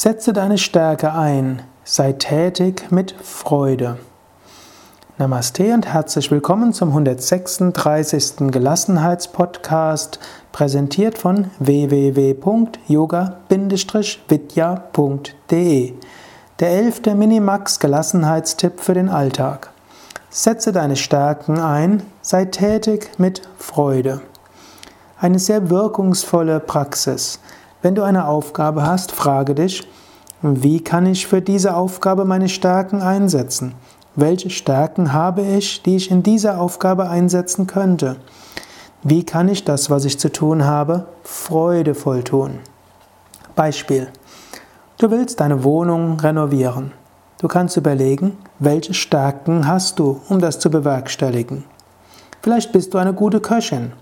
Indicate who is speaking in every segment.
Speaker 1: Setze deine Stärke ein, sei tätig mit Freude. Namaste und herzlich willkommen zum 136. Gelassenheitspodcast, präsentiert von www.yoga-vidya.de. Der elfte Minimax Gelassenheitstipp für den Alltag. Setze deine Stärken ein, sei tätig mit Freude. Eine sehr wirkungsvolle Praxis. Wenn du eine Aufgabe hast, frage dich, wie kann ich für diese Aufgabe meine Stärken einsetzen? Welche Stärken habe ich, die ich in dieser Aufgabe einsetzen könnte? Wie kann ich das, was ich zu tun habe, freudevoll tun? Beispiel. Du willst deine Wohnung renovieren. Du kannst überlegen, welche Stärken hast du, um das zu bewerkstelligen. Vielleicht bist du eine gute Köchin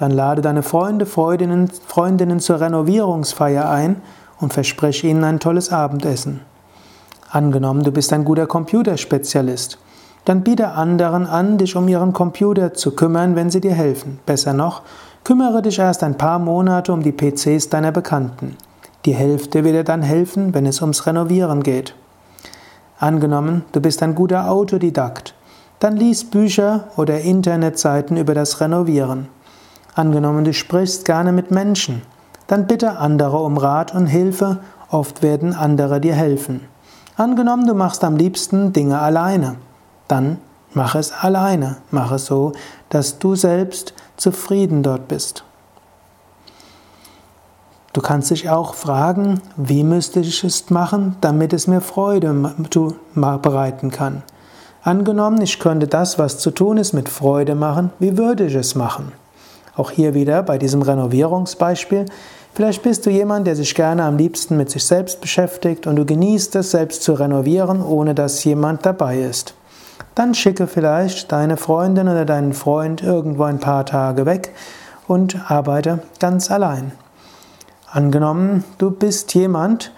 Speaker 1: dann lade deine Freunde, Freundinnen, Freundinnen zur Renovierungsfeier ein und verspreche ihnen ein tolles Abendessen. Angenommen, du bist ein guter Computerspezialist, dann biete anderen an, dich um ihren Computer zu kümmern, wenn sie dir helfen. Besser noch, kümmere dich erst ein paar Monate um die PCs deiner Bekannten. Die Hälfte wird dir dann helfen, wenn es ums Renovieren geht. Angenommen, du bist ein guter Autodidakt, dann lies Bücher oder Internetseiten über das Renovieren. Angenommen, du sprichst gerne mit Menschen, dann bitte andere um Rat und Hilfe, oft werden andere dir helfen. Angenommen, du machst am liebsten Dinge alleine, dann mach es alleine, mach es so, dass du selbst zufrieden dort bist. Du kannst dich auch fragen, wie müsste ich es machen, damit es mir Freude bereiten kann. Angenommen, ich könnte das, was zu tun ist, mit Freude machen, wie würde ich es machen? Auch hier wieder bei diesem Renovierungsbeispiel. Vielleicht bist du jemand, der sich gerne am liebsten mit sich selbst beschäftigt und du genießt es, selbst zu renovieren, ohne dass jemand dabei ist. Dann schicke vielleicht deine Freundin oder deinen Freund irgendwo ein paar Tage weg und arbeite ganz allein. Angenommen, du bist jemand,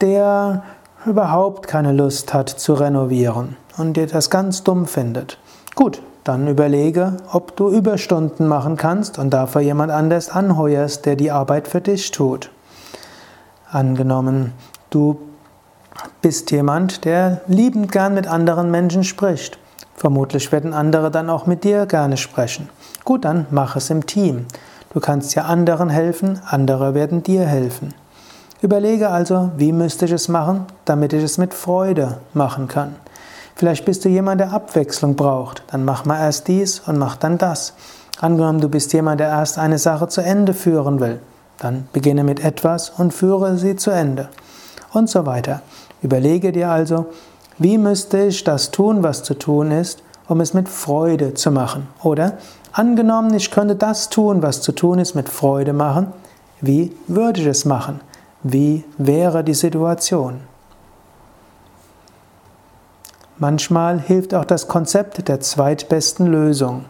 Speaker 1: der überhaupt keine Lust hat zu renovieren und dir das ganz dumm findet. Gut, dann überlege, ob du Überstunden machen kannst und dafür jemand anders anheuerst, der die Arbeit für dich tut. Angenommen, du bist jemand, der liebend gern mit anderen Menschen spricht. Vermutlich werden andere dann auch mit dir gerne sprechen. Gut, dann mach es im Team. Du kannst ja anderen helfen, andere werden dir helfen. Überlege also, wie müsste ich es machen, damit ich es mit Freude machen kann. Vielleicht bist du jemand, der Abwechslung braucht. Dann mach mal erst dies und mach dann das. Angenommen, du bist jemand, der erst eine Sache zu Ende führen will. Dann beginne mit etwas und führe sie zu Ende. Und so weiter. Überlege dir also, wie müsste ich das tun, was zu tun ist, um es mit Freude zu machen? Oder angenommen, ich könnte das tun, was zu tun ist, mit Freude machen. Wie würde ich es machen? Wie wäre die Situation? Manchmal hilft auch das Konzept der zweitbesten Lösung.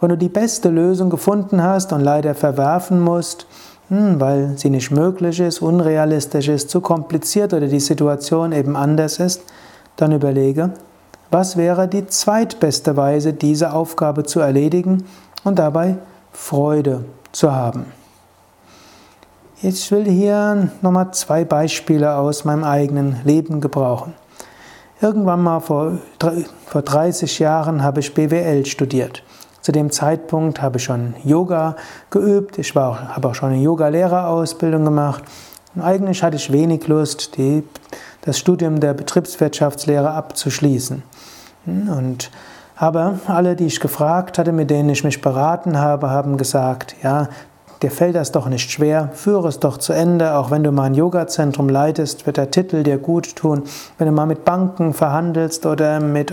Speaker 1: Wenn du die beste Lösung gefunden hast und leider verwerfen musst, hm, weil sie nicht möglich ist, unrealistisch ist, zu kompliziert oder die Situation eben anders ist, dann überlege, was wäre die zweitbeste Weise, diese Aufgabe zu erledigen und dabei Freude zu haben. Ich will hier nochmal zwei Beispiele aus meinem eigenen Leben gebrauchen. Irgendwann mal vor, vor 30 Jahren habe ich BWL studiert. Zu dem Zeitpunkt habe ich schon Yoga geübt. Ich war auch, habe auch schon eine Yoga-Lehrerausbildung gemacht. Und eigentlich hatte ich wenig Lust, die, das Studium der Betriebswirtschaftslehre abzuschließen. Und aber alle, die ich gefragt hatte, mit denen ich mich beraten habe, haben gesagt, ja, dir fällt das doch nicht schwer, führe es doch zu Ende, auch wenn du mal ein Yoga-Zentrum leitest, wird der Titel dir gut tun. Wenn du mal mit Banken verhandelst oder mit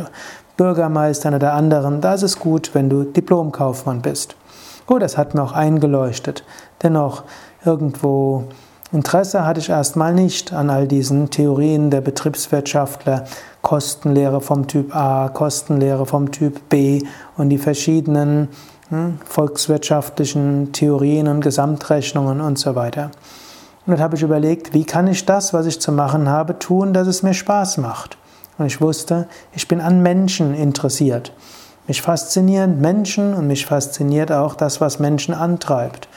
Speaker 1: Bürgermeistern oder anderen, da ist es gut, wenn du Diplomkaufmann bist. Gut, das hat mir auch eingeleuchtet. Dennoch, irgendwo Interesse hatte ich erstmal nicht an all diesen Theorien der Betriebswirtschaftler, Kostenlehre vom Typ A, Kostenlehre vom Typ B und die verschiedenen volkswirtschaftlichen Theorien und Gesamtrechnungen und so weiter. Und dann habe ich überlegt, wie kann ich das, was ich zu machen habe, tun, dass es mir Spaß macht. Und ich wusste, ich bin an Menschen interessiert. Mich faszinieren Menschen und mich fasziniert auch das, was Menschen antreibt.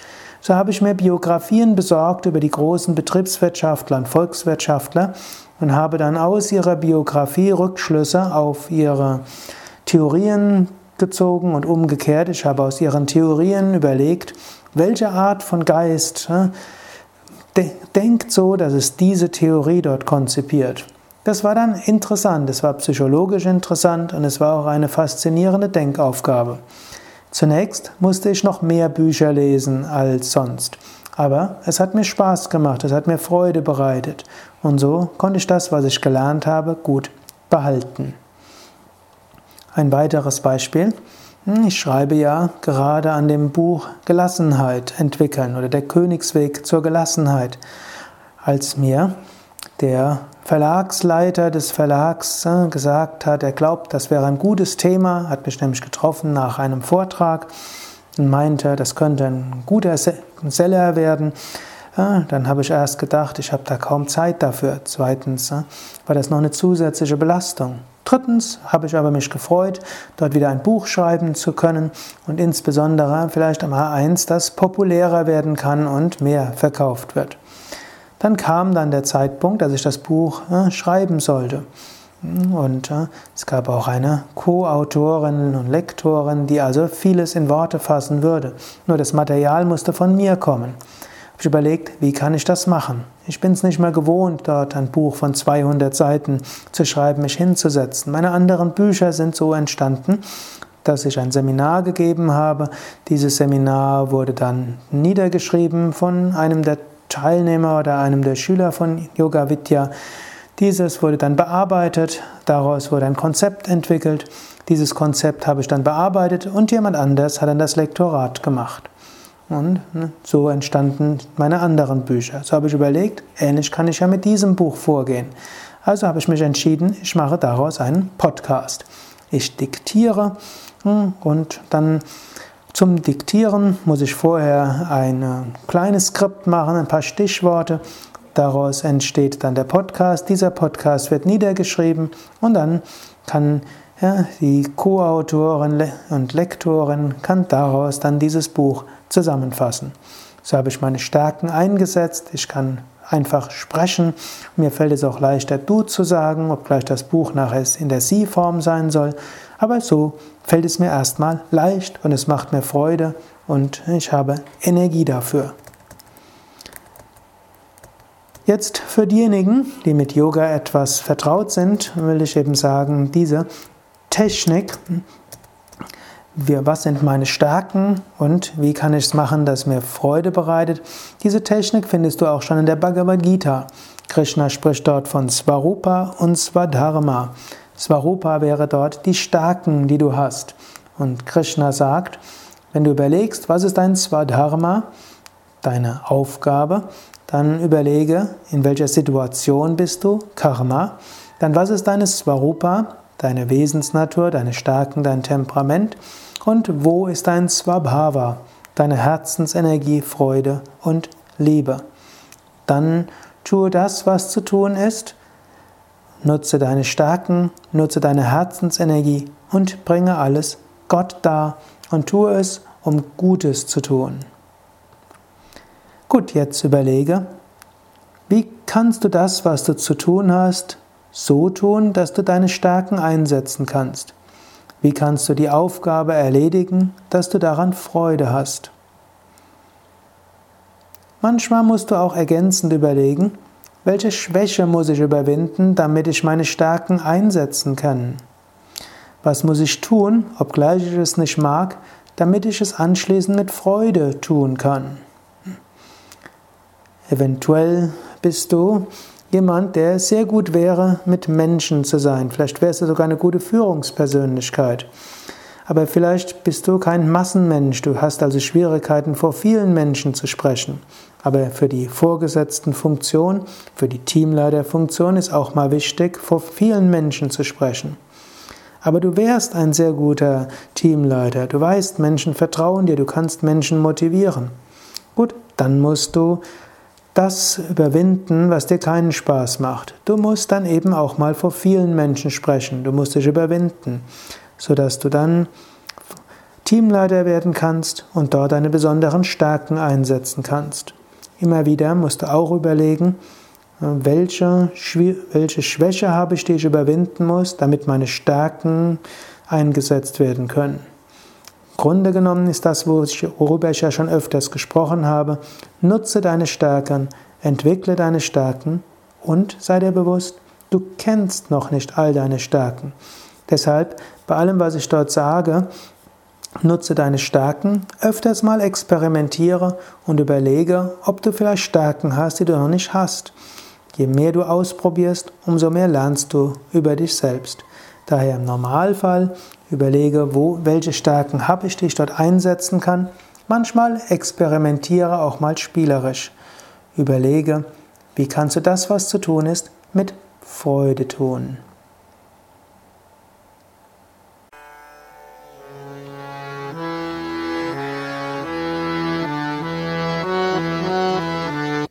Speaker 1: So habe ich mir Biografien besorgt über die großen Betriebswirtschaftler und Volkswirtschaftler und habe dann aus ihrer Biografie Rückschlüsse auf ihre Theorien gezogen und umgekehrt. Ich habe aus ihren Theorien überlegt, welche Art von Geist denkt so, dass es diese Theorie dort konzipiert. Das war dann interessant, es war psychologisch interessant und es war auch eine faszinierende Denkaufgabe. Zunächst musste ich noch mehr Bücher lesen als sonst. Aber es hat mir Spaß gemacht, es hat mir Freude bereitet. Und so konnte ich das, was ich gelernt habe, gut behalten. Ein weiteres Beispiel. Hm, ich schreibe ja gerade an dem Buch Gelassenheit entwickeln oder der Königsweg zur Gelassenheit. Als mir der Verlagsleiter des Verlags äh, gesagt hat, er glaubt, das wäre ein gutes Thema, hat mich nämlich getroffen nach einem Vortrag und meinte, das könnte ein guter Seller werden. Dann habe ich erst gedacht, ich habe da kaum Zeit dafür. Zweitens äh, war das noch eine zusätzliche Belastung. Drittens habe ich aber mich gefreut, dort wieder ein Buch schreiben zu können und insbesondere vielleicht am A1, das populärer werden kann und mehr verkauft wird. Dann kam dann der Zeitpunkt, dass ich das Buch äh, schreiben sollte. Und äh, es gab auch eine Co-Autorin und Lektorin, die also vieles in Worte fassen würde. Nur das Material musste von mir kommen. Habe ich überlegt, wie kann ich das machen? Ich bin es nicht mehr gewohnt, dort ein Buch von 200 Seiten zu schreiben, mich hinzusetzen. Meine anderen Bücher sind so entstanden, dass ich ein Seminar gegeben habe. Dieses Seminar wurde dann niedergeschrieben von einem der Teilnehmer oder einem der Schüler von Yoga Vidya. Dieses wurde dann bearbeitet, daraus wurde ein Konzept entwickelt. Dieses Konzept habe ich dann bearbeitet und jemand anders hat dann das Lektorat gemacht. Und ne, so entstanden meine anderen Bücher. So habe ich überlegt, ähnlich kann ich ja mit diesem Buch vorgehen. Also habe ich mich entschieden, ich mache daraus einen Podcast. Ich diktiere hm, und dann zum Diktieren muss ich vorher ein kleines Skript machen, ein paar Stichworte. Daraus entsteht dann der Podcast. Dieser Podcast wird niedergeschrieben und dann kann ja, die Co-Autorin und Lektorin kann daraus dann dieses Buch zusammenfassen. So habe ich meine Stärken eingesetzt. Ich kann einfach sprechen. Mir fällt es auch leichter, du zu sagen, obgleich das Buch nachher in der Sie-Form sein soll. Aber so fällt es mir erstmal leicht und es macht mir Freude und ich habe Energie dafür. Jetzt für diejenigen, die mit Yoga etwas vertraut sind, will ich eben sagen, diese Technik, was sind meine Stärken und wie kann ich es machen, dass mir Freude bereitet. Diese Technik findest du auch schon in der Bhagavad Gita. Krishna spricht dort von Svarupa und Swadharma. Svarupa wäre dort die Stärken, die du hast. Und Krishna sagt, wenn du überlegst, was ist dein Swadharma, deine Aufgabe, dann überlege, in welcher Situation bist du, Karma, dann was ist deine Svarupa, deine Wesensnatur, deine Stärken, dein Temperament und wo ist dein Swabhava, deine Herzensenergie, Freude und Liebe. Dann tue das, was zu tun ist, Nutze deine Stärken, nutze deine Herzensenergie und bringe alles Gott dar und tue es, um Gutes zu tun. Gut, jetzt überlege, wie kannst du das, was du zu tun hast, so tun, dass du deine Stärken einsetzen kannst? Wie kannst du die Aufgabe erledigen, dass du daran Freude hast? Manchmal musst du auch ergänzend überlegen, welche Schwäche muss ich überwinden, damit ich meine Stärken einsetzen kann? Was muss ich tun, obgleich ich es nicht mag, damit ich es anschließend mit Freude tun kann? Eventuell bist du jemand, der sehr gut wäre, mit Menschen zu sein. Vielleicht wärst du sogar eine gute Führungspersönlichkeit. Aber vielleicht bist du kein Massenmensch, du hast also Schwierigkeiten, vor vielen Menschen zu sprechen. Aber für die vorgesetzten Funktion, für die Teamleiterfunktion ist auch mal wichtig, vor vielen Menschen zu sprechen. Aber du wärst ein sehr guter Teamleiter. Du weißt, Menschen vertrauen dir, du kannst Menschen motivieren. Gut, dann musst du das überwinden, was dir keinen Spaß macht. Du musst dann eben auch mal vor vielen Menschen sprechen. Du musst dich überwinden sodass du dann Teamleiter werden kannst und dort deine besonderen Stärken einsetzen kannst. Immer wieder musst du auch überlegen, welche, welche Schwäche habe ich, die ich überwinden muss, damit meine Stärken eingesetzt werden können. Grunde genommen ist das, worüber ich ja schon öfters gesprochen habe. Nutze deine Stärken, entwickle deine Stärken und sei dir bewusst, du kennst noch nicht all deine Stärken. Deshalb, bei allem, was ich dort sage, nutze deine Stärken, öfters mal experimentiere und überlege, ob du vielleicht Stärken hast, die du noch nicht hast. Je mehr du ausprobierst, umso mehr lernst du über dich selbst. Daher im Normalfall überlege, wo, welche Stärken habe ich, die ich dort einsetzen kann. Manchmal experimentiere auch mal spielerisch. Überlege, wie kannst du das, was zu tun ist, mit Freude tun.